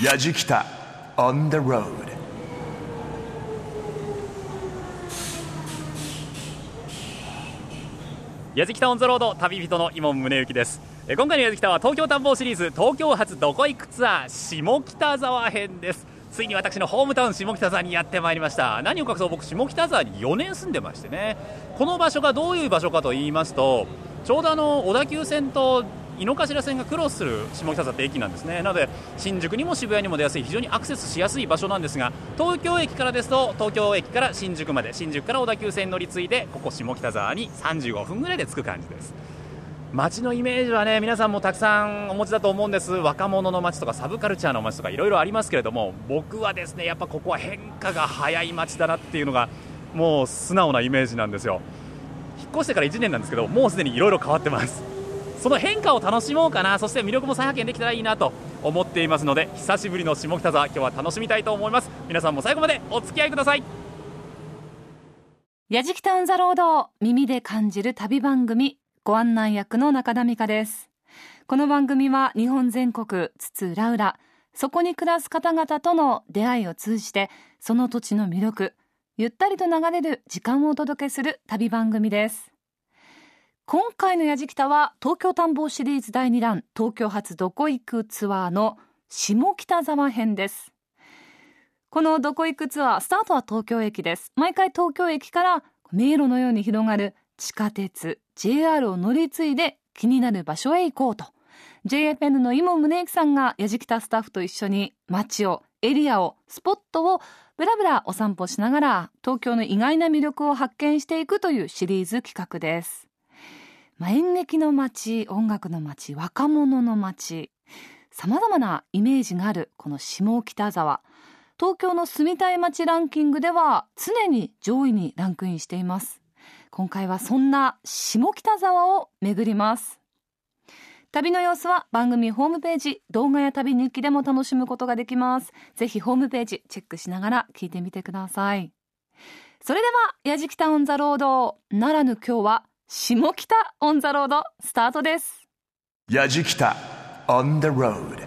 やじきた。On the road. やじきたオンザロード旅人の今宗行です。え今回のやじきたは東京探訪シリーズ東京発どこ行くツアー下北沢編です。ついに私のホームタウン下北沢にやってまいりました。何を隠そう僕下北沢に4年住んでましてね。この場所がどういう場所かと言いますとちょうどあの小田急線と井の頭線がクロスする下北沢って駅なんですね。なので新宿にも渋谷にも出やすい非常にアクセスしやすい場所なんですが東京駅からですと東京駅から新宿まで新宿から小田急線乗り継いでここ下北沢に35分ぐらいで着く感じです。街のイメージはね皆さんもたくさんお持ちだと思うんです。若者の街とかサブカルチャーの街とかいろいろありますけれども僕はですねやっぱここは変化が早い街だなっていうのがもう素直なイメージなんですよ。引っ越してから1年なんですけどもうすでにいろいろ変わってます。その変化を楽しもうかなそして魅力も再発見できたらいいなと思っていますので久しぶりの下北沢今日は楽しみたいと思います。皆さんも最後までお付き合いください。やじきたウンザロード耳で感じる旅番組ご案内役の中田美香です。この番組は日本全国津々浦々そこに暮らす方々との出会いを通じてその土地の魅力ゆったりと流れる時間をお届けする旅番組です。今回のやじきたは東京探訪シリーズ第2弾東京発どこ行くツアーの下北沢編です。このどこ行くツアースタートは東京駅です。毎回東京駅から迷路のように広がる地下鉄 JR を乗り継いで気になる場所へ行こうと。JFN の今宗行さんがやじきたスタッフと一緒に街をエリアをスポットをぶらぶらお散歩しながら東京の意外な魅力を発見していくというシリーズ企画です。まあ、演劇の街音楽の街若者の街さまざまなイメージがあるこの下北沢。東京の住みたい街ランキングでは常に上位にランクインしています。今回はそんな下北沢を巡ります。旅の様子は番組ホームページ動画や旅日記でも楽しむことができます。ぜひホームページチェックしながら聞いてみてください。それではやじきたオンザロード。ならぬ今日は下北オンザロードスタートです。やじきた on the road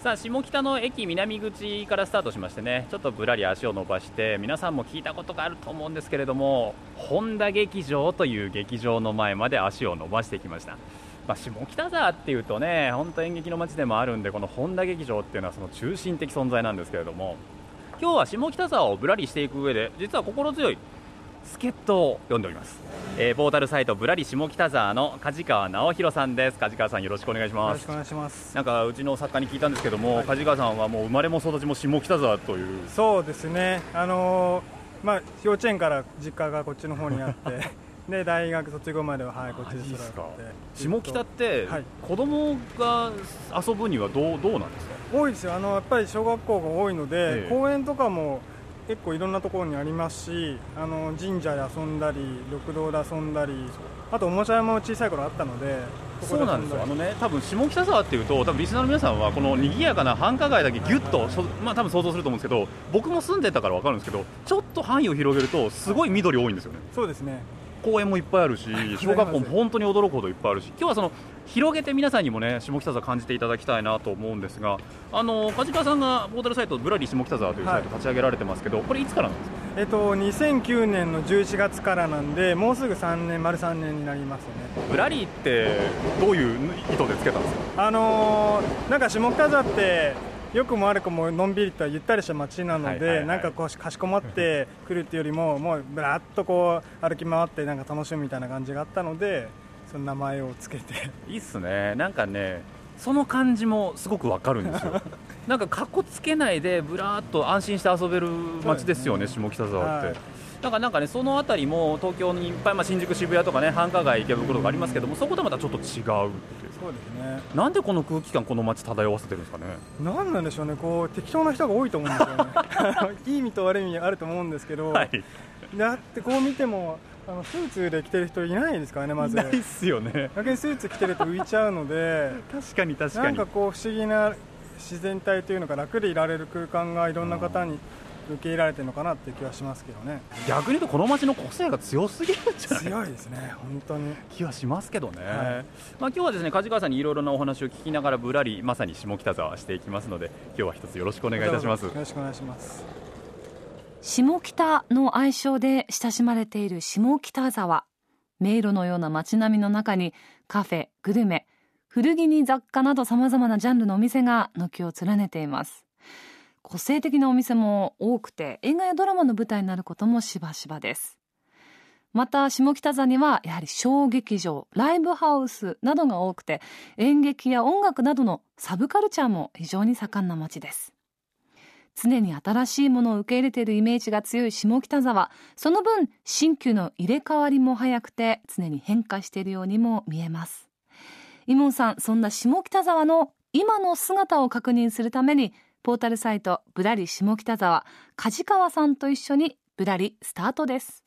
さあ下北の駅南口からスタートしましてねちょっとぶらり足を伸ばして皆さんも聞いたことがあると思うんですけれども本田劇場という劇場の前まで足を伸ばしてきました。まあ、下北沢っていうとね本当演劇の街でもあるんでこの本田劇場っていうのはその中心的存在なんですけれども今日は下北沢をぶらりしていく上で実は心強い助っ人を読んでおります、えー、ポータルサイトぶらり下北沢の梶川直弘さんです。梶川さんよろしくお願いします。よろしくお願いします。なんかうちの作家に聞いたんですけども、はい、梶川さんはもう生まれも育ちも下北沢という。そうですね。あのー、まあ幼稚園から実家がこっちの方にあって で大学卒業までは、はい、こっちで育って。下北って、はい、子供が遊ぶにはどうどうなんですか？多いですよ。あのやっぱり小学校が多いので、ええ、公園とかも結構いろんなところにありますしあの神社で遊んだり緑道で遊んだりあとおもちゃ屋も小さい頃あったのでそうなんですよ。あのね多分下北沢っていうと多分リスナーの皆さんはこの賑やかな繁華街だけぎゅっとまあ多分想像すると思うんですけど僕も住んでたから分かるんですけどちょっと範囲を広げるとすごい緑多いんですよね。そうですね公園もいっぱいあるし小学校も本当に驚くほどいっぱいあるし今日はその広げて皆さんにもね下北沢感じていただきたいなと思うんですがあの梶川さんがポータルサイトぶらり下北沢というサイト立ち上げられてますけど、はい、これいつからなんですか？えっと、2009年の11月からなんで、もうすぐ3年、丸3年になりますね。ぶらりってどういう意図でつけたんですか、あのー、なんか下北沢って、よくも悪くものんびりとゆったりした街なので、なんかこうかしこまって くるっていうよりも、もうぶらっとこう歩き回って、なんか楽しむみたいな感じがあったので、その名前をつけて。いいっすね、なんかね、その感じもすごくわかるんですよ。なんかかっこつけないでぶらっと安心して遊べる街ですよね、ね下北沢って。はいだからなんかねその辺りも東京にいっぱい、まあ、新宿、渋谷とかね繁華街、池袋とかありますけどもそことまたちょっと違うそうですね。なんでこの空気感この街漂わせてるんですかね。なんなんでしょうね。こう適当な人が多いと思うんですよね。いい意味と悪い意味あると思うんですけど、はい、だってこう見てもあのスーツで着てる人いないですからねまず。ないっすよね。逆にスーツ着てると浮いちゃうので確かに確かに。なんかこう不思議な自然体というのか楽でいられる空間がいろんな方に受け入れられてるのかなっていう気はしますけどね。逆に言うとこの街の個性が強すぎるんじゃない？強いですね本当に。気はしますけどね、はい。まあ今日はですね梶川さんにいろいろなお話を聞きながらぶらりまさに下北沢していきますので今日は一つよろしくお願いいたします。よろしくお願いします。下北の愛称で親しまれている下北沢。迷路のような街並みの中にカフェグルメ古着に雑貨などさまざまなジャンルのお店が軒を連ねています個性的なお店も多くて映画やドラマの舞台になることもしばしばです。また下北沢にはやはり小劇場ライブハウスなどが多くて演劇や音楽などのサブカルチャーも非常に盛んな街です。常に新しいものを受け入れているイメージが強い下北沢その分新旧の入れ替わりも早くて常に変化しているようにも見えます。イモンさんそんな下北沢の今の姿を確認するためにポータルサイトぶらり下北沢。梶川さんと一緒にぶらりスタートです。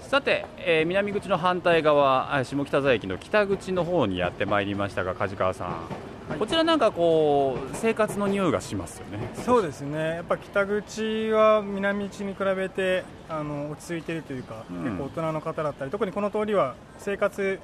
さて、えー南口の反対側あ下北沢駅の北口の方にやってまいりましたが梶川さん、こちらなんかこう生活の匂いがしますよね。そうですね。やっぱ北口は南口に比べてあの落ち着いているというか、うん。結構大人の方だったり特にこの通りは生活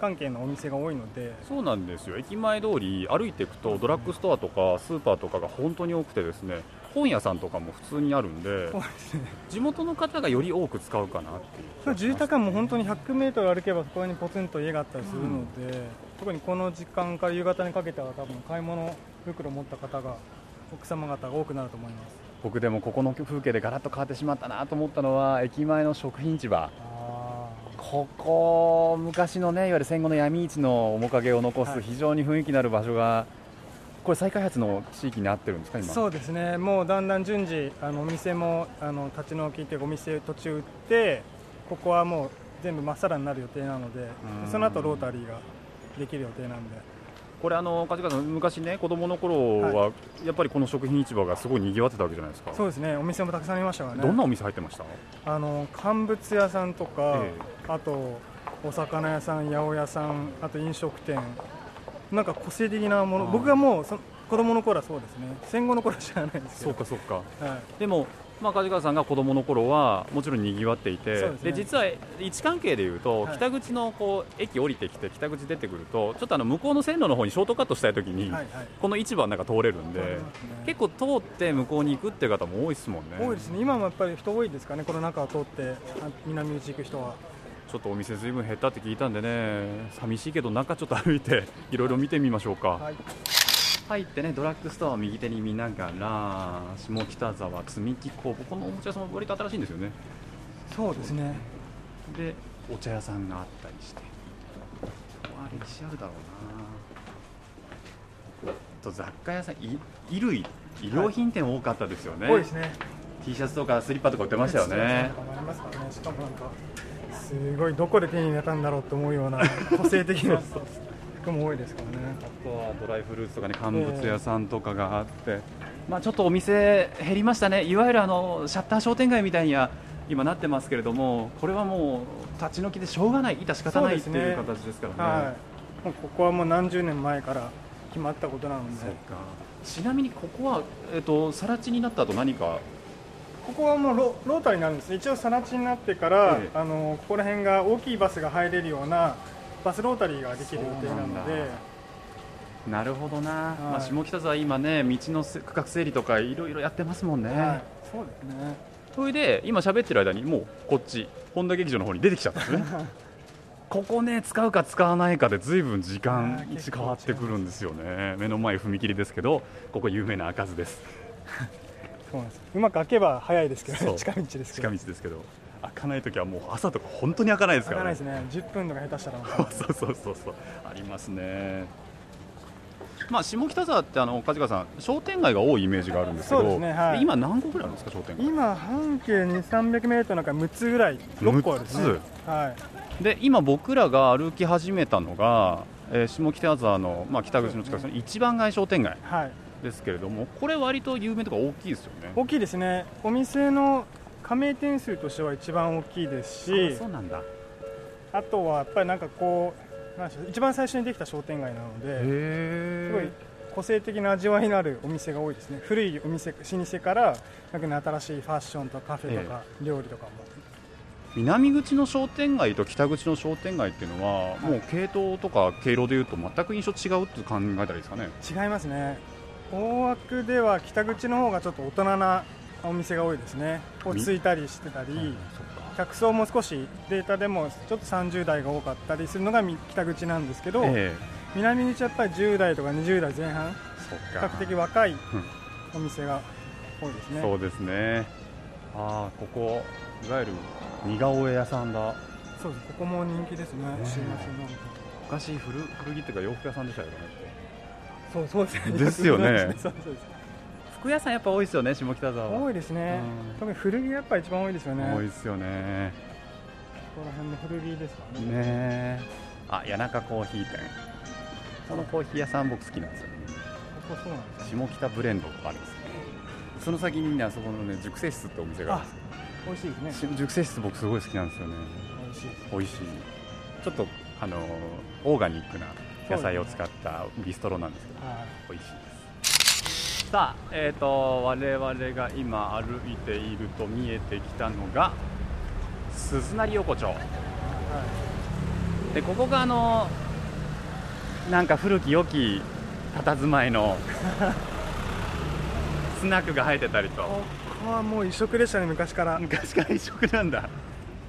関係のお店が多いので。そうなんですよ。駅前通り歩いていくとドラッグストアとかスーパーとかが本当に多くてですね本屋さんとかも普通にあるんでそうですね。地元の方がより多く使うかなっていう住宅はもう本当に100メートル歩けばそこにポツンと家があったりするので、特にこの時間から夕方にかけては多分買い物袋を持った方が奥様方が多くなると思います。僕でもここの風景でガラッと変わってしまったなと思ったのは駅前の食品市場。あここ昔のねいわゆる戦後の闇市の面影を残はい。す非常に雰囲気のある場所がこれ再開発の地域になってるんですか今。そうですね。もうだんだん順次あのお店もあの立ち退きというかお店途中売ってここはもう全部まっさらになる予定なのでうん。その後ロータリーができる予定なんでこれあの梶川さん昔ね子供の頃はやっぱりこの食品市場がすごい賑わってたわけじゃないですか。そうですね。お店もたくさんありましたからね。どんなお店入ってました？あの乾物屋さんとか、えあとお魚屋さん、八百屋さん、あと飲食店、なんか個性的なもの、僕がもうそ子供の頃はそうですね、戦後の頃は知らないですけど、そうかそうか。はい、でも、まあ、梶川さんが子供の頃はもちろん賑わっていてですね。実は位置関係でいうと、はい。北口のこう駅降りてきて北口出てくるとちょっとあの向こうの線路の方にショートカットしたいときに、はいはい。この市場の中通れるんで、ね。結構通って向こうに行くっていう方も多いですもんね。多いですね、今もやっぱり人多いですかね、この中を通って、あ南口行く人は。ちょっとお店ずいぶん減ったって聞いたんでね寂しいけど中ちょっと歩いていろいろ見てみましょうか、はい入ってねドラッグストアを右手に見ながら下北沢積み木工房このおもちゃ屋さんも割と新しいんですよね。そうですね、でお茶屋さんがあったりしてここは歴史あるだろうな。あと雑貨屋さんい衣類衣料品店多かったですよね、多いですね、T シャツとかスリッパとか売ってましたよね。ありますからね、しかもなんか、すごいどこで手に入れたんだろうと思うような、個性的な 服も多いですからね。あとはドライフルーツとかね乾物屋さんとかがあって、まあ、ちょっとお店減りましたね。いわゆるあのシャッター商店街みたいには今なってますけれどもこれはもう立ち退きでしょうがない。致し方ないっていう形ですからね。はい、もうここはもう何十年前から決まったことなので、ちなみにここは、えっと更地になった後何か？ここはもうロロータリーになるんです、一応、さら地になってから、ええ。あのここら辺が大きいバスが入れるようなバスロータリーができる予定なので。だ、なるほどな、はい。まあ、下北沢今ね道のせ区画整理とかいろいろやってますもんね、はい、そうですね、それで今喋ってる間にもうこっち本田劇場の方に出てきちゃったんですね。ここね使うか使わないかで随分時間あー結構変わってくるんですよね。目の前踏切ですけどここ有名な開かずです。そうなんです。うまく開けば早いですけどね、近道ですけ近ど、道ですけど開かない時はもう朝とか本当に開かないですからね。開かないですね、10分とか下手したら、そうそうそうそう。ありますね。まあ下北沢ってあの梶川さん商店街が多いイメージがあるんですけどそうですねはい。今何個ぐらいあるんですか商店街？今、半径2、300メートルなんか6つぐらい、6個あるんですね。6、はい、で今僕らが歩き始めたのが、えー下北沢の、まあ、北口の近くの一番街商店街はい、ですけれどもこれ割と有名とか大きいですよね。大きいですね、お店の加盟店数としては一番大きいですしあ、そうなんだ。あとはやっぱりなんかこう、なんでしょう一番最初にできた商店街なので、すごいへ個性的な味わいのあるお店が多いですね。古いお店老舗から逆に新しいファッションとカフェとか料理とかも、南口の商店街と北口の商店街っていうのは、もう系統とか経路でいうと全く印象違うって考えたらいいですかね。違いますね。大枠では北口の方がちょっと大人なお店が多いですね。落ち着いたりしてたり客層も少しデータでもちょっと30代が多かったりするのがみ北口なんですけど、え南口はやっぱり10代とか20代前半比較的若いお店が多いですね。そうですね。ああここいわゆる似顔絵屋さんだ。そうです。ここも人気ですね。ねすいませんなんか昔古古着っていうか洋服屋さんでしたけどねそうそうです。ねですよね。そ うそうです服屋さんやっぱ多いですよね下北沢。は多いですね。うん。特に古着がやっぱ一番多いですよね。こ多いですよね。こら辺の古着ですかね。ねえ。あ谷中コーヒー店。そのコーヒー屋さん僕好きなんですよ。ここそうなんですね。下北ブレンドとかあるんですよその先にねあそこのね熟成室ってお店があるんですよ。美味しいですね。し熟成室僕すごい好きなんですよね。美味しい美味しい。ちょっとあのオーガニックな野菜を使ったビストロなんですけどはい。美味しいさあえっ、と我々が今歩いていると見えてきたのが鈴なり横丁。でここがあのなんか古き良き佇まいの スナックが生えてたりと。ここはもう異色でしたね昔から。昔から一色なんだ。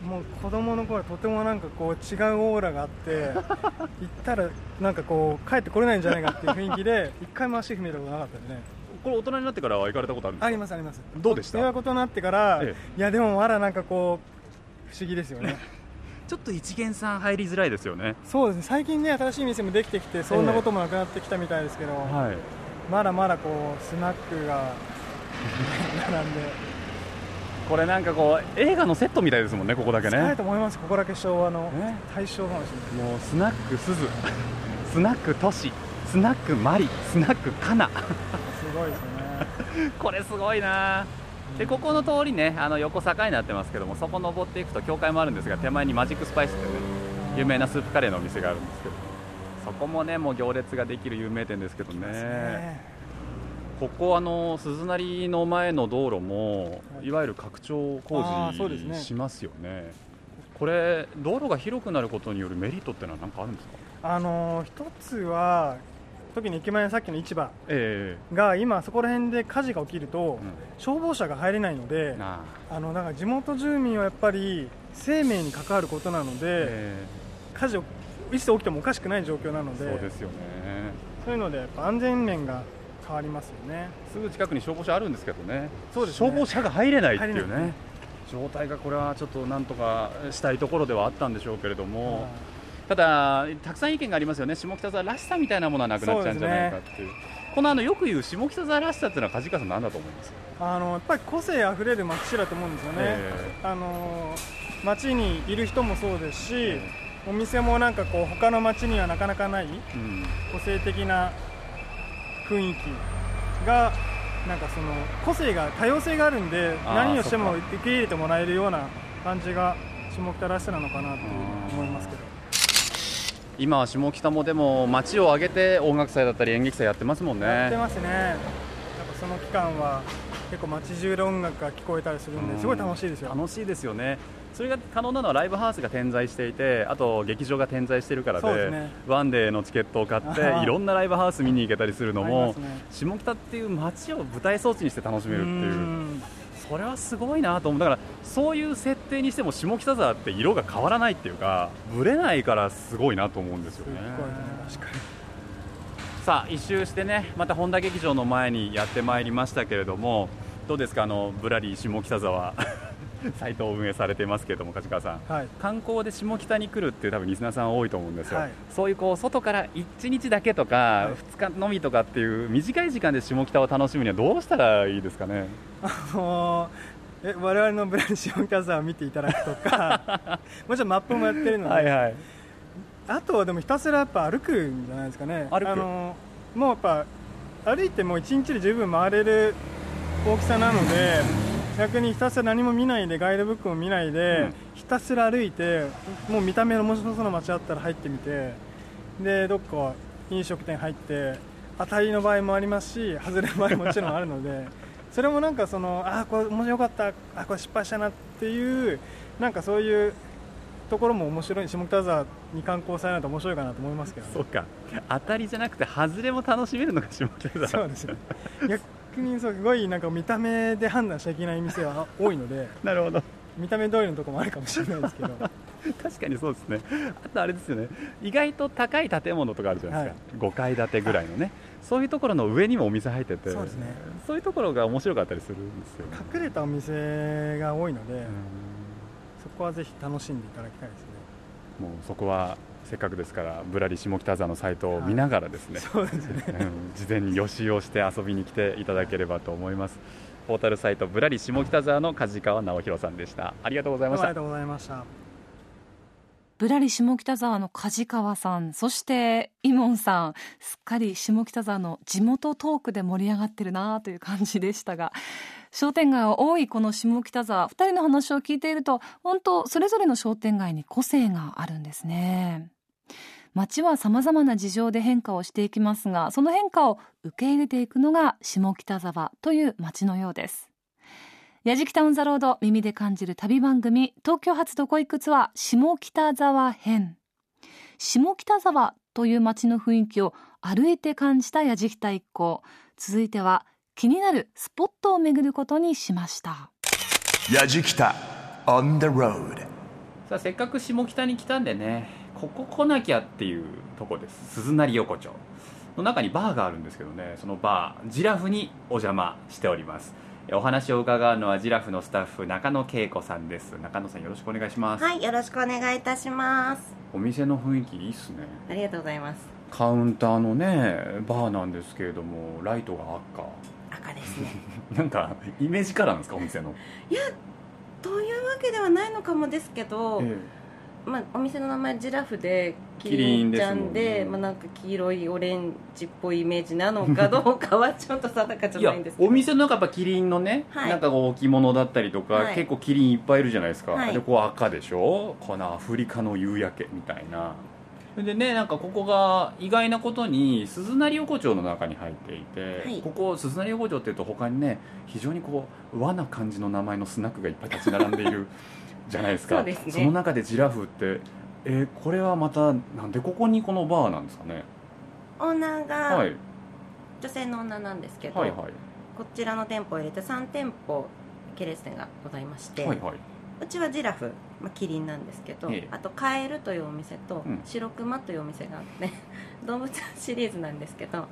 もう子供の頃はとてもなんかこう違うオーラがあって 行ったらなんかこう帰ってこれないんじゃないかっていう雰囲気で一回も足踏みたことなかったですねこれ大人になってからは行かれたことあるんですか？ありますあります。どうでした？ということになってから、えいやでもまだなんかこう不思議ですよね。ちょっと一元さん入りづらいですよね。そうですね。最近ね新しい店もできてきてそんなこともなくなってきたみたいですけど、はい。まだまだこうスナックが 並んで。これなんかこう映画のセットみたいですもんねここだけ近いねと思いますここだけ昭和のね。大正かもしれないもうスナックすずスナック都市スナックマリスナックカナすごいですよね。これすごいな。でここの通りねあの横坂になってますけどもそこ登っていくと教会もあるんですが手前にマジックスパイスってね有名なスープカレーのお店があるんですけどそこもねもう行列ができる有名店ですけどね。ね。ここあの鈴なりの前の道路もい。わゆる拡張工事しますよね。これ道路が広くなることによるメリットってのは何かあるんですか？あのー一つは特に駅前のさっきの市場えが今そこら辺で火事が起きると、消防車が入れないのでなあ。あのだから地元住民はやっぱり生命に関わることなので、え火事をいつ起きてもおかしくない状況なのえでそうですよね。そういうのでやっぱ安全面が変わりますよね。すぐ近くに消防車あるんですけどね。そうですね。消防車が入れないっていうね。状態がこれはちょっとなんとかしたいところではあったんでしょうけれども、ただ、たくさん意見がありますよね、下北沢らしさみたいなものはなくなっちゃうんじゃないかっていう、このあのよく言う下北沢らしさっていうのは、梶川さん、なんだと思いますあのやっぱり個性あふれる街だと思うんですよね、えあの街にいる人もそうですし、お店もなんかこう他の街にはなかなかないうん。個性的な雰囲気がなんかその個性が多様性があるんで何をしても受け入れてもらえるような感じが下北らしさなのかなと思いますけど今は下北もでも街を挙げて音楽祭だったり演劇祭やってますもんやってね。ますね。やっぱその期間は結構街中で音楽が聞こえたりするんですごい楽しいですよ。楽しいですよね。それが可能なのはライブハウスが点在していてあと劇場が点在しているからでね。ワンデーのチケットを買ってい。ろんなライブハウス見に行けたりするのも、ね。下北っていう街を舞台装置にして楽しめるっていう。うんそれはすごいなと思う。だからそういう設定にしても下北沢って色が変わらないっていうかぶれないからすごいなと思うんですよね。ねさあ一周してねまた本田劇場の前にやってまいりましたけれどもどうですかあのぶらり下北沢 サイトを運営されていますけれども梶川さん。はい。観光で下北に来るっていう多分リスナーさん多いと思うんですよ、はい。そういうこう外から1日だけとか、はい。2日のみとかっていう短い時間で下北を楽しむにはどうしたらいいですかね？あのーえ我々のブランド下北沢を見ていただくとか もちろんマップもやってるので、はいはい。あとはでもひたすらやっぱ歩くんじゃないですかね。歩く？あのもうやっぱ歩いても1日で十分回れる大きさなので逆にひたすら何も見ないでガイドブックも見ないで、うん。ひたすら歩いてもう見た目の面白そうな街あったら入ってみてでどっか飲食店入って当たりの場合もありますし外れの場合ももちろんあるので それもなんかそのあこれ面白かったあこれ失敗したなっていうなんかそういうところも面白い下北沢に観光されないと面白いかなと思いますけど、ね、そうか。当たりじゃなくて外れも楽しめるのが下北沢。そうですね逆にすごいなんか見た目で判断しちゃいけない店は多いので なるほど。見た目通りのところもあるかもしれないですけど。確かにそうですね。あとあれですよね。意外と高い建物とかあるじゃないですか、はい、5階建てぐらいのね。そういうところの上にもお店入っててそうですね。そういうところが面白かったりするんですよ、ね、隠れたお店が多いのでそこはぜひ楽しんでいただきたいですね。もうそこはせっかくですからぶらり下北沢のサイトを見ながらですね、はい、そうですね、うん、事前に予習をして遊びに来ていただければと思います。ポータルサイトぶらり下北沢の梶川直弘さんでした。ありがとうございました。ありがとうございました。ぶらり下北沢の梶川さんそしてイモンさん。すっかり下北沢の地元トークで盛り上がってるなという感じでしたが商店街が多いこの下北沢。2人の話を聞いていると本当それぞれの商店街に個性があるんですね街は様々な事情で変化をしていきますがその変化を受け入れていくのが下北沢という街のようです。やじきたオンザロード耳で感じる旅番組東京発どこ行くツアー下北沢編。下北沢という街の雰囲気を歩いて感じたやじきた一行。続いては気になるスポットを巡ることにしました。やじきた on the road さあせっかく下北に来たんでねここ来なきゃっていうとこです。鈴なり横丁の中にバーがあるんですけどね。そのバージラフにお邪魔しております。お話を伺うのはジラフのスタッフ中野恵子さんです。中野さんよろしくお願いします。はいよろしくお願いいたします。お店の雰囲気いいっすね。ありがとうございます。カウンターのねバーなんですけれどもライトが赤。赤ですね。なんかイメージカラーなんですかお店の。いやというわけではないのかもですけど、ええ、まあ、お店の名前ジラフでキリンちゃんで、ね、まあ、なんか黄色いオレンジっぽいイメージなのか どうかはちょっと定かじゃないんですけど。お店の中やっぱキリンのね、はい、なんか置物だったりとか、はい、結構キリンいっぱいいるじゃないですか、はい、でこう赤でしょ。このアフリカの夕焼けみたいな。でねなんかここが意外なことに鈴なり横丁の中に入っていて、はい、ここ鈴なり横丁っていうと他にね非常にこう和な感じの名前のスナックがいっぱい立ち並んでいる じゃないですか。ね、その中でジラフってえー、これはまたなんでここにこのバーなんですかね。オーナーが女性のオーナーなんですけど、はいはい、こちらの店舗を入れて3店舗系列店がございまして、はいはい、うちはジラフ、まあ、キリンなんですけど、ええ、あとカエルというお店と、うん、白熊というお店があって 動物シリーズなんですけど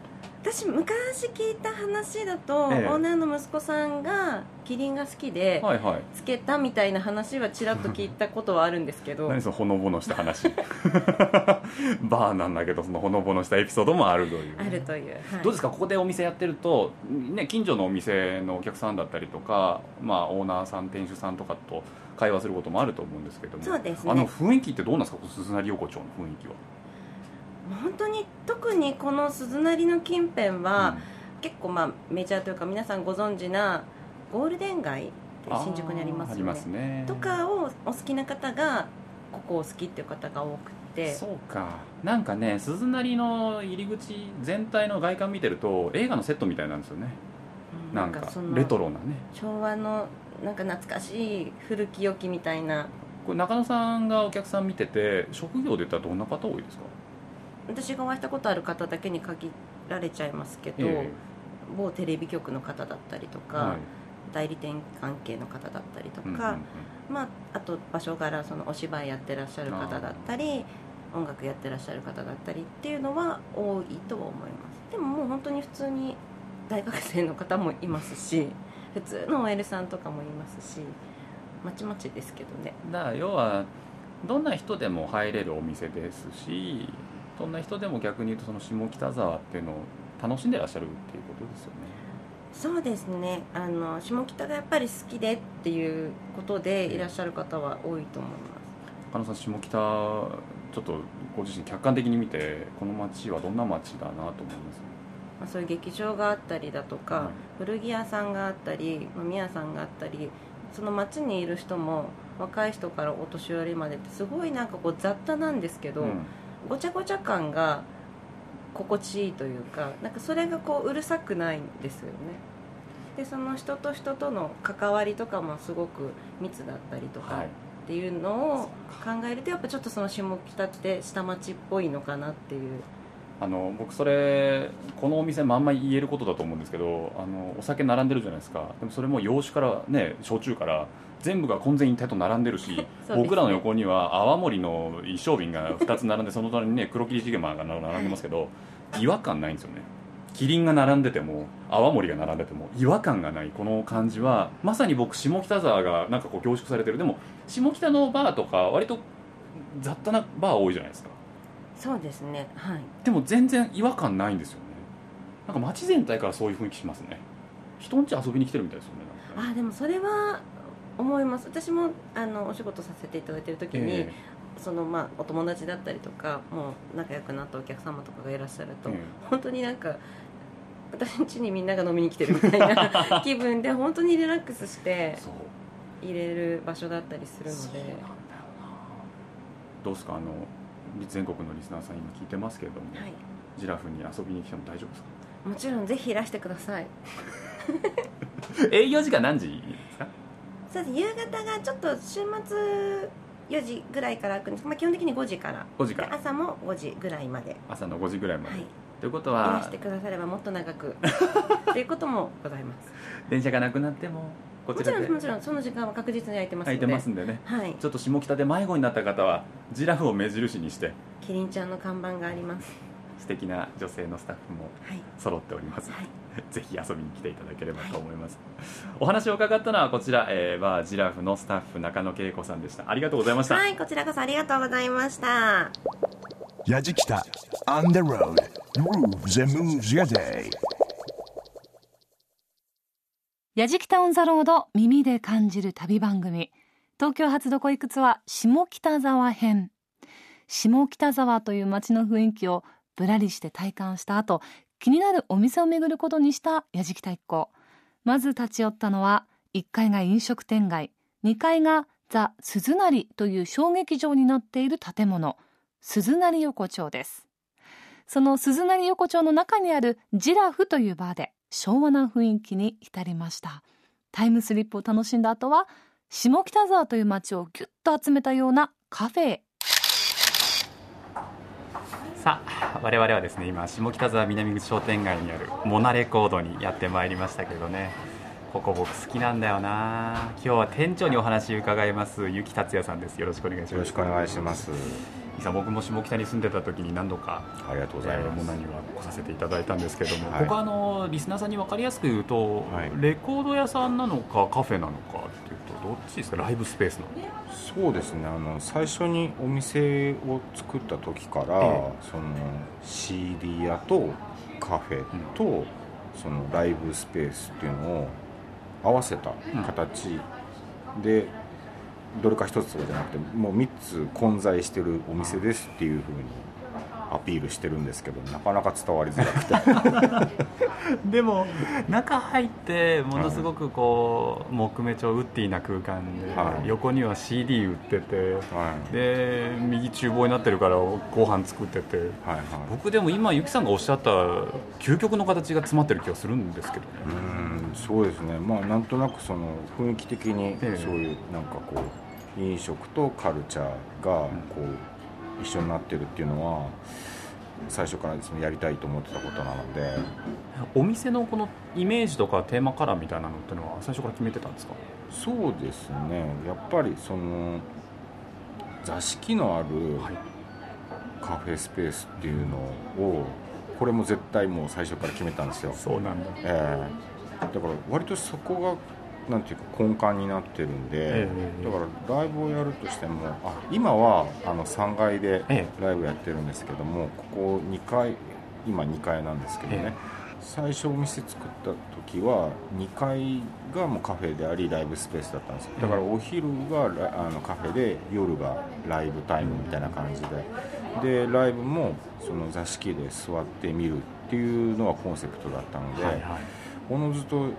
私昔聞いた話だと、ええ、オーナーの息子さんがキリンが好きで、はいはい、つけたみたいな話はちらっと聞いたことはあるんですけど。何そのほのぼのした話。バーなんだけどそのほのぼのしたエピソードもあるという。あるという、はい、どうですか？ここでお店やってると、ね、近所のお店のお客さんだったりとか、まあ、オーナーさん店主さんとかと会話することもあると思うんですけども。そうです、ね、あの雰囲気ってどうなんですか？鈴なり横丁の雰囲気は本当に特にこの鈴なりの近辺は、うん、結構まあメジャーというか皆さんご存知なゴールデン街新宿にありますよね。ね。とかをお好きな方がここを好きっていう方が多くて。そうか。なんかね鈴なりの入り口全体の外観見てると映画のセットみたいなんですよね、うん、なんかレトロなね。昭和のなんか懐かしい古き良きみたいな。これ中野さんがお客さん見てて職業で言ったらどんな方多いですか？私がお会いしたことある方だけに限られちゃいますけど、えー、某テレビ局の方だったりとか、はい、代理店関係の方だったりとか、うんうんうん、まあ、あと場所柄そのお芝居やってらっしゃる方だったり音楽やってらっしゃる方だったりっていうのは多いとは思います。でももう本当に普通に大学生の方もいますし 普通の OL さんとかもいますしまちまちですけどね。だから要はどんな人でも入れるお店ですしどんな人でも逆に言うとその下北沢っていうのを楽しんでらっしゃるっていうことですよね。そうですね。あの下北がやっぱり好きでっていうことでいらっしゃる方は多いと思います。中野さん下北ちょっとご自身客観的に見てこの街はどんな街だなと思います？まあ、そういう劇場があったりだとか、はい、古着屋さんがあったり飲み屋さんがあったりその街にいる人も若い人からお年寄りまでってすごいなんかこう雑多なんですけど、うん、ごちゃごちゃ感が心地いいというかなんかそれがこううるさくないんですよね。でその人と人との関わりとかもすごく密だったりとか、はい。っていうのを考えるとやっぱちょっとその下北って下町っぽいのかなっていう。あの僕それこのお店まあんま言えることだと思うんですけどあのお酒並んでるじゃないですか。でもそれも洋酒からね焼酎から全部が混然一体と並んでるし そうですね。僕らの横には泡盛の一升瓶が2つ並んでその隣にね黒霧シゲマが並んでますけど違和感ないんですよね。キリンが並んでても泡盛が並んでても違和感がない。この感じはまさに僕下北沢がなんかこう凝縮されてる。でも下北のバーとか割と雑多なバー多いじゃないですか。そうですね。はい。でも全然違和感ないんですよね。なんか街全体からそういう雰囲気しますね。人ん家遊びに来てるみたいですよねなんかね。あでもそれは思います。私もあのお仕事させていただいてる時に、えそのまあお友達だったりとかもう仲良くなったお客様とかがいらっしゃると、ええ本当になんか私ん家にみんなが飲みに来てるみたいな 気分で本当にリラックスして入れる場所だったりするので。どうですか？あの全国のリスナーさん今聞いてますけれども、はい。ジラフに遊びに来ても大丈夫ですか？もちろんぜひいらしてください。営業時間何時？そうです夕方がちょっと週末4時ぐらいから開くんです。まあ、基本的に5時から。5時から。で朝も5時ぐらいまで。朝の5時ぐらいまで、はい。ということいらはしてくださればもっと長く。っていうこともございます。電車がなくなってもこもちらで。ちろんもちろん。その時間は確実に空いてますので。空いてますんでね。はい。ちょっと下北で迷子になった方はジラフを目印にして。キリンちゃんの看板があります。素敵な女性のスタッフもはい。揃っております、はい ぜひ遊びに来ていただければと思います、お話を伺ったのはこちら、えー、バージラフのスタッフ中野恵子さんでした。ありがとうございました、はいこちらこそありがとうございました。やじきた On the road. Grooves and moves your day. やじきたオンザロード耳で感じる旅番組。東京初どこいくつは下北沢編。下北沢という街の雰囲気をぶらりして体感した後気になるお店を巡ることにしたやじきた一行まず立ち寄ったのは1階が飲食店街2階がザ・鈴なりという小劇場になっている建物鈴なり横丁です。その鈴なり横丁の中にあるジラフというバーで昭和な雰囲気に浸りました。タイムスリップを楽しんだ後は下北沢という街をぎゅっと集めたようなカフェへさあ我々はですね今下北沢南口商店街にあるモナレコードにやってまいりましたけどね。ここ僕好きなんだよな。今日は店長にお話伺いますゆき達也さんです。よろしくお願いします。よろしくお願いします。いさ僕も下北に住んでた時に何度かありがとうございます。モナには来させていただいたんですけども、はい。ここはあのリスナーさんに分かりやすく言うと、はい。レコード屋さんなのかカフェなのかどっちですか？ライブスペースなの。そうですね。あの最初にお店を作った時から、えその CD 屋とカフェと、そのライブスペースっていうのを合わせた形で、どれか一つとかじゃなくてもう3つ混在してるお店ですっていうふうにアピールしてるんですけどなかなか伝わりづらくて。でも中入ってものすごくこう木目調ウッディな空間で、はい。横には CD 売っててはい。で右厨房になってるからご飯作ってて。はいはい。僕でも今ゆきさんがおっしゃった究極の形が詰まってる気がするんですけどね。うんそうですね。まあなんとなくその雰囲気的にええ。そういうなんかこう飲食とカルチャーがこう一緒になってるっていうのは最初からですねやりたいと思ってたことなので。お店のこのイメージとかテーマカラーみたいなのってのは最初から決めてたんですか？そうですね。やっぱりその座敷のあるはい。カフェスペースっていうのをこれも絶対もう最初から決めたんですよ。そうなんだ。ええ。だから割とそこがなんていうか根幹になってるんで、ええだからライブをやるとしてもあ今はあの3階でえライブやってるんですけどもここ2階今2階なんですけどね、え最初お店作った時は2階がもうカフェでありライブスペースだったんですよ。だからお昼がラあのカフェで夜がライブタイムみたいな感じで。でライブもその座敷で座って見るっていうのがコンセプトだったので、はいはい。おのずと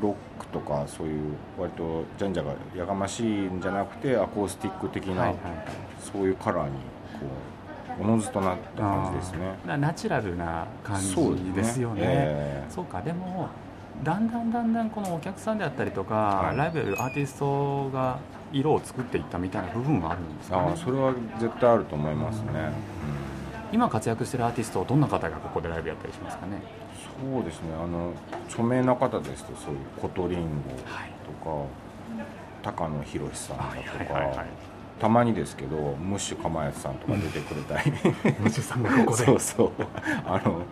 ロックとかそういう割とジャンジャがやがましいんじゃなくてアコースティック的な、そういうカラーにこおのずとなった感じですね。ナチュラルな感じですよね、ね。えー、そうかでもだんだんだんだんこのお客さんであったりとか、はい、ライブやるアーティストが色を作っていったみたいな部分はあるんですか、ね、あそれは絶対あると思いますね、うん、今活躍してるアーティストどんな方がここでライブやったりしますかねそうですね。あの著名な方ですとそういうコトリンゴとか、はい、高野寛さんだとか、はいはいはいたまにですけどムッシュかまやつさんとか出てくれたり、ムッシュさんがここで。そうそう。あの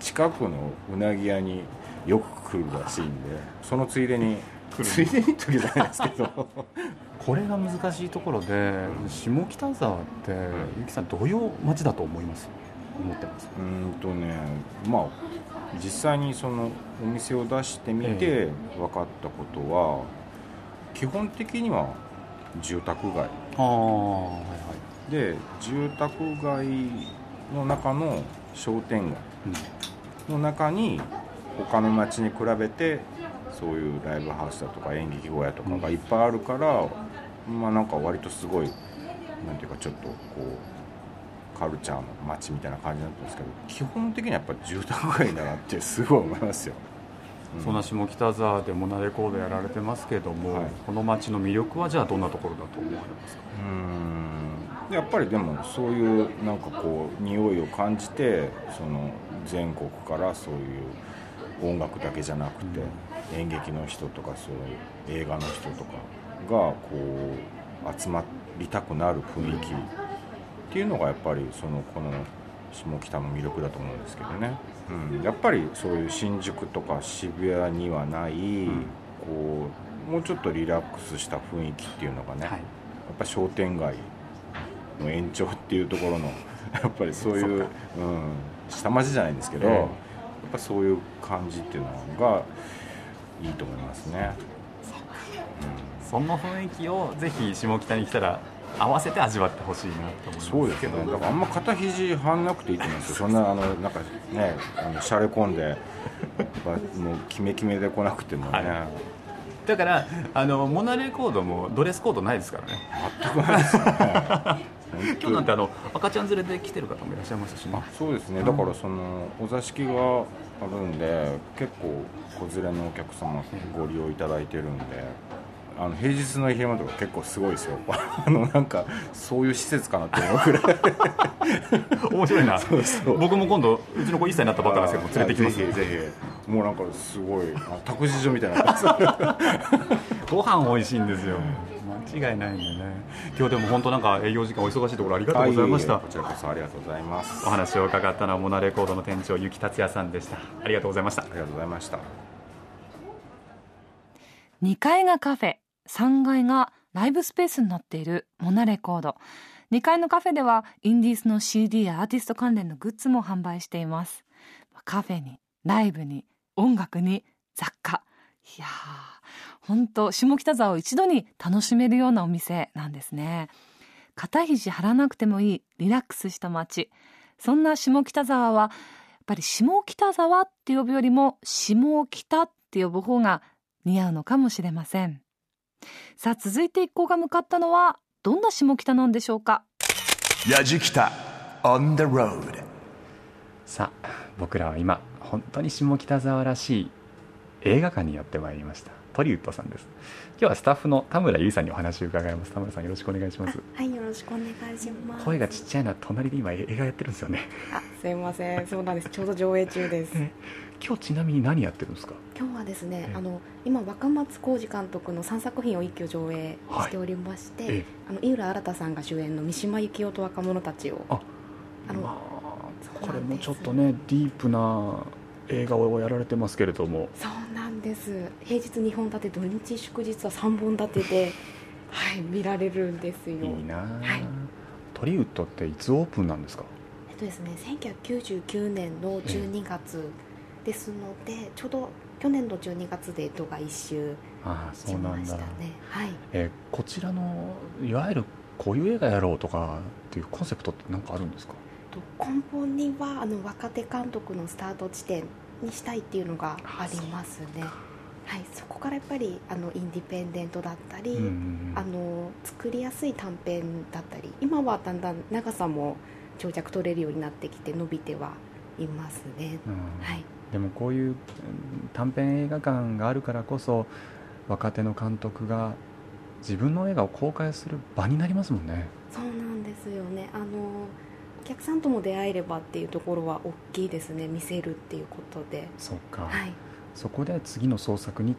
近くのうなぎ屋によく来るらしいんでそのついでについでに時じゃないですけど。これが難しいところで下北沢ってゆきさんどういう街だと思います？思ってます。うんとねまあ実際にそのお店を出してみて分かったことは、基本的には住宅街。あ、はいはい、で住宅街の中の商店街の中に他の町に比べてそういうライブハウスだとか演劇小屋とかがいっぱいあるから、うん、まあなんか割とすごいなんていうかちょっとこうカルチャーの街みたいな感じになってますけど基本的にはやっぱ住宅街だなってすごい思いますよ。そん。な下北沢でモナレコードやられてますけども、はい、この街の魅力はじゃあどんなところだと思われますか？うん。やっぱりでもそういうなんかこう匂いを感じてその全国からそういう音楽だけじゃなくて、演劇の人とかそういう映画の人とかがこう集まりたくなる雰囲気っていうのがやっぱりそのこの下北の魅力だと思うんですけどね。うん、やっぱりそういう新宿とか渋谷にはない、うん、こうもうちょっとリラックスした雰囲気っていうのがね、はい、やっぱ商店街の延長っていうところの やっぱりそういう、うん、下町じゃないんですけど、やっぱそういう感じっていうのがいいと思いますね。うん、その雰囲気をぜひ下北に来たら合わせて味わってほしいなと思いますそうですけど、ね、だからあんま肩肘張んなくていいと思うんですよ。そんなあのなんかねあのしゃれ込んでもうキメキメで来なくてもね、はい、だからあのモナレコードもドレスコードないですからね。全くないですよね。今日なんてあの赤ちゃん連れで来てる方もいらっしゃいますしね。そうですね。だからそのお座敷があるんで結構子連れのお客様ご利用いただいてるんであの平日の愛媛とか結構すごいですよ。あのなんかそういう施設かなって思うくらい。面白いな。僕も今度うちの子1歳になったばっかなんですけど連れてきます。ぜひぜひもうなんかすごい。託児所みたいな。ご飯美味しいんですよ。間違いないんでね。今日でも本当なんか営業時間お忙しいところありがとうございました、はい、こちらこそありがとうございます。お話を伺ったのはモナレコードの店長ゆき達也さんでした。ありがとうございました。ありがとうございました。2階がカフェ3階がライブスペースになっているモナレコード。2階のカフェではインディーズの CD やアーティスト関連のグッズも販売しています。カフェにライブに音楽に雑貨。いやー本当下北沢を一度に楽しめるようなお店なんですね。肩肘張らなくてもいいリラックスした街。そんな下北沢はやっぱり下北沢って呼ぶよりも下北って呼ぶ方が似合うのかもしれません。さあ続いて一行が向かったのはどんな下北なんでしょうか？やじきた on the road さあ僕らは今本当に下北沢らしい映画館にやってまいりました。トリウッドさんです今日はスタッフの田村由衣さんにお話を伺います。田村さんよろしくお願いします。はいよろしくお願いします。声がちっちゃいのは隣で今映画やってるんですよね。あすいません。そうなんです。ちょうど上映中です。今日ちなみに何やってるんですか？今日はですねあの今若松浩二監督の3作品を一挙上映しておりまして、はい、あの井浦新さんが主演の三島由紀夫と若者たちをああの、まあ、これもちょっとねディープな映画をやられてますけれども。そうなんです。平日2本立て土日祝日は3本立てではい見られるんですよ。いいな、はい、トリウッドっていつオープンなんですか？えっとですね1999年の12月ですのでちょうど去年の12月で度が一周しましたね。はい、えー、こちらのいわゆるこういう映画やろうとかっていうコンセプトって何かあるんですか？根本にはあの若手監督のスタート地点にしたいっていうのがありますね。はい、そこからやっぱりあのインディペンデントだったり、あの作りやすい短編だったり今はだんだん長さも長尺取れるようになってきて伸びてはいますね、うん。はい、でもこういううん短編映画館があるからこそ若手の監督が自分の映画を公開する場になりますもんね。そうなんですよね。あのお客さんとも出会えればっていうところは大きいですね見せるっていうことで。そうか、はい。そこで次の創作に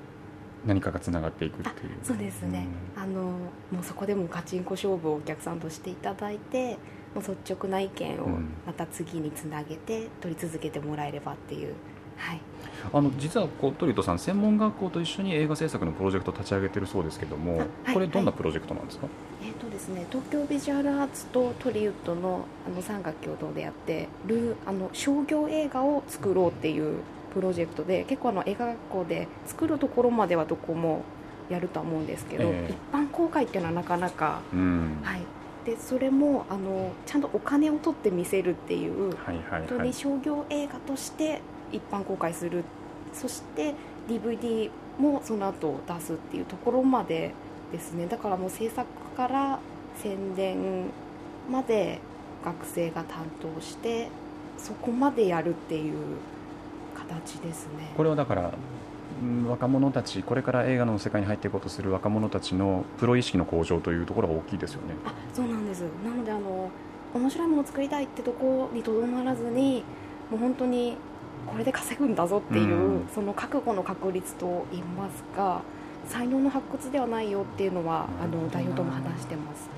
何かがつながっていくっていう。そうですね、あのもうそこでもガチンコ勝負をお客さんとしていただいてもう率直な意見をうん。また次につなげて取り続けてもらえればっていう、はい、あの実はこうトリウッドさん専門学校と一緒に映画制作のプロジェクトを立ち上げてるそうですけども、あはいこれどんなプロジェクトなんですか、えーとですね、東京ビジュアルアーツとトリウッドのあの三角共同でやってるあの商業映画を作ろうっていうプロジェクトで結構あの映画学校で作るところまではどこもやるとは思うんですけど、ええ。一般公開っていうのはなかなか、うん。はい、でそれもあのちゃんとお金を取って見せるっていうはいはい本当にはい商業映画として一般公開する。そして DVD もその後出すっていうところまでですね。だからもう制作から宣伝まで学生が担当してそこまでやるっていう形ですね。これはだからうん若者たちこれから映画の世界に入っていこうとする若者たちのプロ意識の向上というところが大きいですよね。あそうなんです。なのであの面白いものを作りたいってとこにとどまらずにもう本当にこれで稼ぐんだぞっていう、うん。その覚悟の確率と言いますか才能の発掘ではないよっていうのはあの代表とも話してます。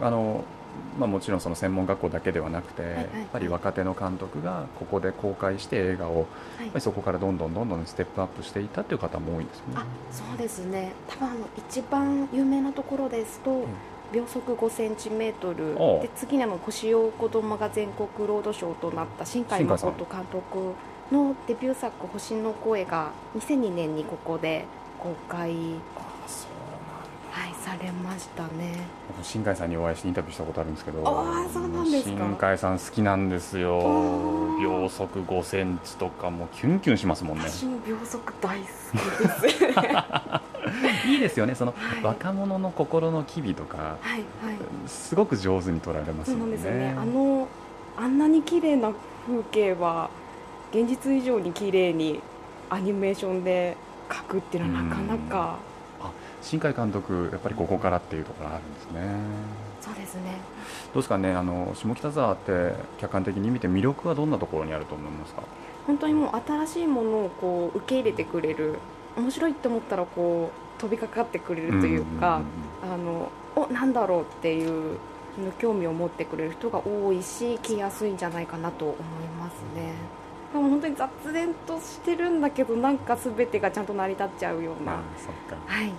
あの、まあ、もちろんその専門学校だけではなくて、やっぱり若手の監督がここで公開して映画を、はい。やっぱりそこからどんどんどんどんステップアップしていったという方も多いんですよね。あそうですね。多分あの一番有名なところですと、秒速5センチメートル。で次にあの星尾子供が全国ロードショーとなった新海誠監督のデビュー作「星の声」が2002年にここで公開、はい、されましたね。僕新海さんにお会いしてインタビューしたことあるんですけど。あーそうなんですか。新海さん好きなんですよ。ー。秒速5センチとかもうキュンキュンしますもんね。私も秒速大好きです いいですよね。その、はい。若者の心の機微とかはいはい。すごく上手に撮られますそうよねなんですよね。あのあんなに綺麗な風景は現実以上に綺麗にアニメーションで描くっていうのはなかなか新海監督やっぱりここからっていうところがあるんですね。そうですね。どうですかね。あの下北沢って客観的に見て魅力はどんなところにあると思いますか？本当にもう新しいものをこう受け入れてくれる面白いって思ったらこう飛びかかってくれるというか、あのおなんだろうっていう興味を持ってくれる人が多いし来やすいんじゃないかなと思いますね。でも本当に雑然としてるんだけどなんか全てがちゃんと成り立っちゃうような、はい。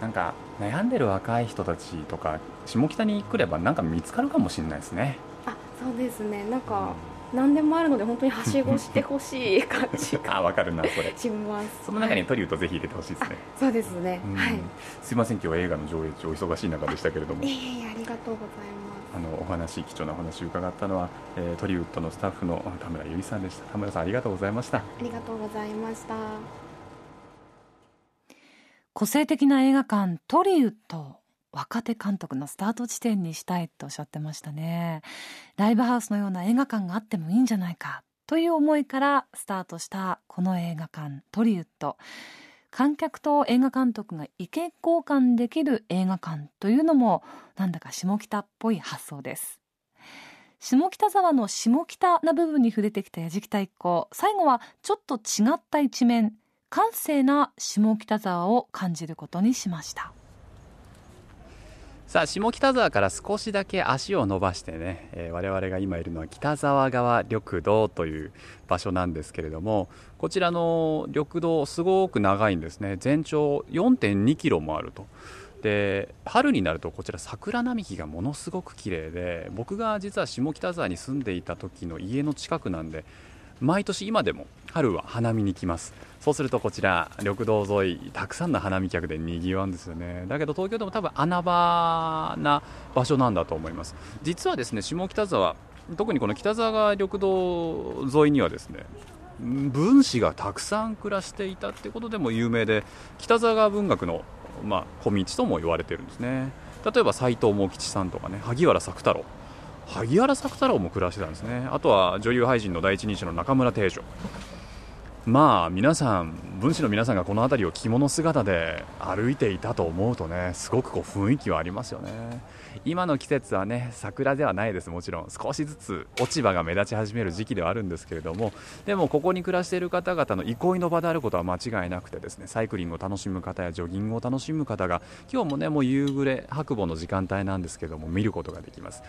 なんか悩んでる若い人たちとか下北に来ればなんか見つかるかもしれないですね。あそうですね。なんか何でもあるので本当にはしごしてほしい感じが あわかるなそれ。します。その中にトリュートぜひ入れてほしいですね、そうですね、うん。はい。すいません今日は映画の上映中お忙しい中でしたけれども。いえいえありがとうございあのお話貴重なお話を伺ったのは、えートリウッドのスタッフの田村由衣さんでした。田村さんありがとうございました。ますありがとうございました。個性的な映画館トリウッド若手監督のスタート地点にしたいとおっしゃってましたね。ライブハウスのような映画館があってもいいんじゃないか。という思いからスタートしたこの映画館トリウッド。観客と映画監督が意見交換できる映画館というのもなんだか下北っぽい発想です。下北沢の下北な部分に触れてきたやじきた一行最後はちょっと違った一面。閑静な下北沢を感じることにしました。さあ下北沢から少しだけ足を伸ばしてね、えー我々が今いるのは北沢川緑道という場所なんですけれどもこちらの緑道すごく長いんですね。全長4.2キロもあると。で春になるとこちら桜並木がものすごく綺麗で僕が実は下北沢に住んでいた時の家の近くなんで毎年今でも春は花見に来ます。そうするとこちら緑道沿いたくさんの花見客でにぎわうんですよね。だけど東京でも多分穴場な場所なんだと思います。実はですね下北沢特にこの北沢川緑道沿いにはですね分子がたくさん暮らしていたってことでも有名で北沢川文学の、まあ、小道とも言われてるんですね。例えば斎藤茂吉さんとかね萩原作太郎。萩原作太郎も暮らしてたんですね。あとは女優俳人の第一人者の中村定女まあ皆さん文士の皆さんがこの辺りを着物姿で歩いていたと思うとねすごくこう雰囲気はありますよね。今の季節はね桜ではないです。もちろん少しずつ落ち葉が目立ち始める時期ではあるんですけれどもでもここに暮らしている方々の憩いの場であることは間違いなくてですねサイクリングを楽しむ方やジョギングを楽しむ方が今日もねもう夕暮れ白母の時間帯なんですけども見ることができます。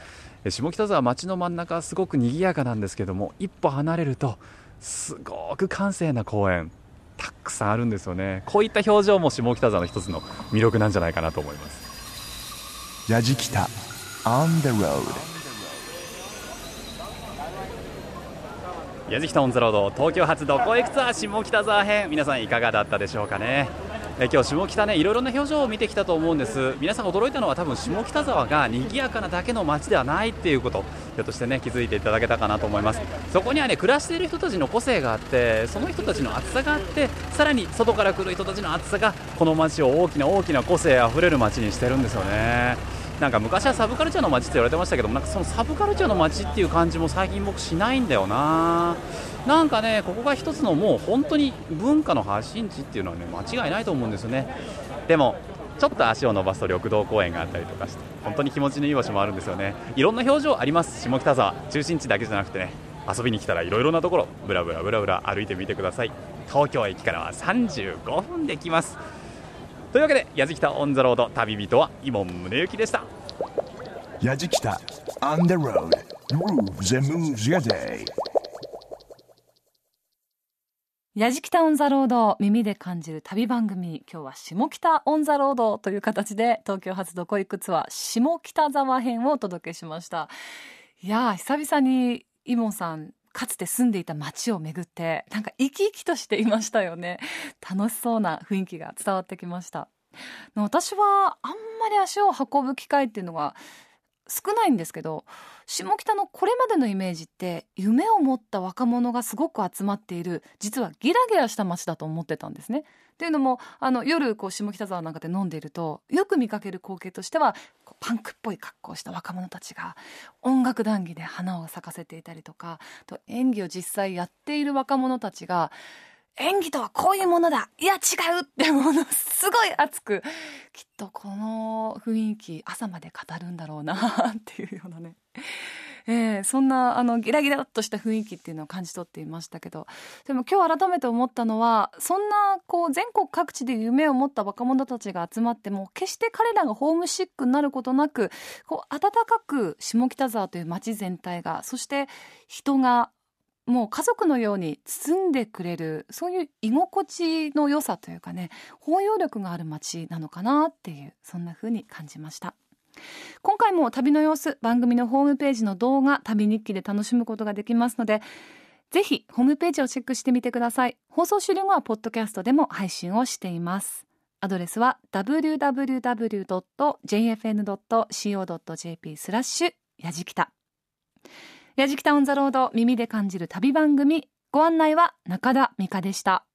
下北沢街の真ん中すごく賑やかなんですけども一歩離れるとすごく閑静な公園。たくさんあるんですよね。こういった表情も下北沢の一つの魅力なんじゃないかなと思います。やじきた On the road やじきたオンザロード東京発どこへ行くツアー下北沢編。皆さんいかがだったでしょうかねえ今日下北ねいろいろな表情を見てきたと思うんです。皆さん驚いたのは多分下北沢が賑やかなだけの街ではないっていうこと。ひょっとしてね気づいていただけたかなと思います。そこにはね暮らしている人たちの個性があってその人たちの厚さがあってさらに外から来る人たちの厚さがこの街を大きな大きな個性あふれる街にしてるんですよね。なんか昔はサブカルチャーの街って言われてましたけどなんかそのサブカルチャーの街っていう感じも最近僕しないんだよな。なんかねここが一つのもう本当に文化の発信地っていうのはね間違いないと思うんですよね。でもちょっと足を伸ばすと緑道公園があったりとかして本当に気持ちのいい場所もあるんですよね。いろんな表情あります下北沢。中心地だけじゃなくてね遊びに来たらいろいろなところブラブラブラブラ歩いてみてください。東京駅からは35分できます。というわけで「やじきたオン・ザ・ロード」旅人は井門宗之でした。やじきた On the road. Grooves and moves your day. やじきたオンザロード耳で感じる旅番組今日は下北オンザロードという形で東京発どこ行くツアー下北沢編をお届けしました。いやー久々にイモンさんかつて住んでいた街を巡ってなんか生き生きとしていましたよね楽しそうな雰囲気が伝わってきました私はあんまり足を運ぶ機会っていうのが少ないんですけど下北のこれまでのイメージって夢を持った若者がすごく集まっている実はギラギラした街だと思ってたんですね。っていうのもあの夜こう下北沢なんかで飲んでいるとよく見かける光景としてはパンクっぽい格好をした若者たちが音楽談義で花を咲かせていたりとかと演技を実際やっている若者たちが演技とはこういうものだ。いや違うってものすごい熱くきっとこの雰囲気朝まで語るんだろうなっていうようなね、えー、そんなあのギラギラっとした雰囲気っていうのを感じ取っていましたけど。でも今日改めて思ったのはそんなこう全国各地で夢を持った若者たちが集まっても決して彼らがホームシックになることなくこう温かく下北沢という街全体がそして人がもう家族のように包んでくれるそういう居心地の良さというかね包容力がある街なのかなっていうそんな風に感じました。今回も旅の様子番組のホームページの動画旅日記で楽しむことができますのでぜひホームページをチェックしてみてください。放送終了後はポッドキャストでも配信をしています。アドレスは www.jfn.co.jp スラッシュやじきた。やじきたオンザロード耳で感じる旅番組。ご案内は中田美香でした。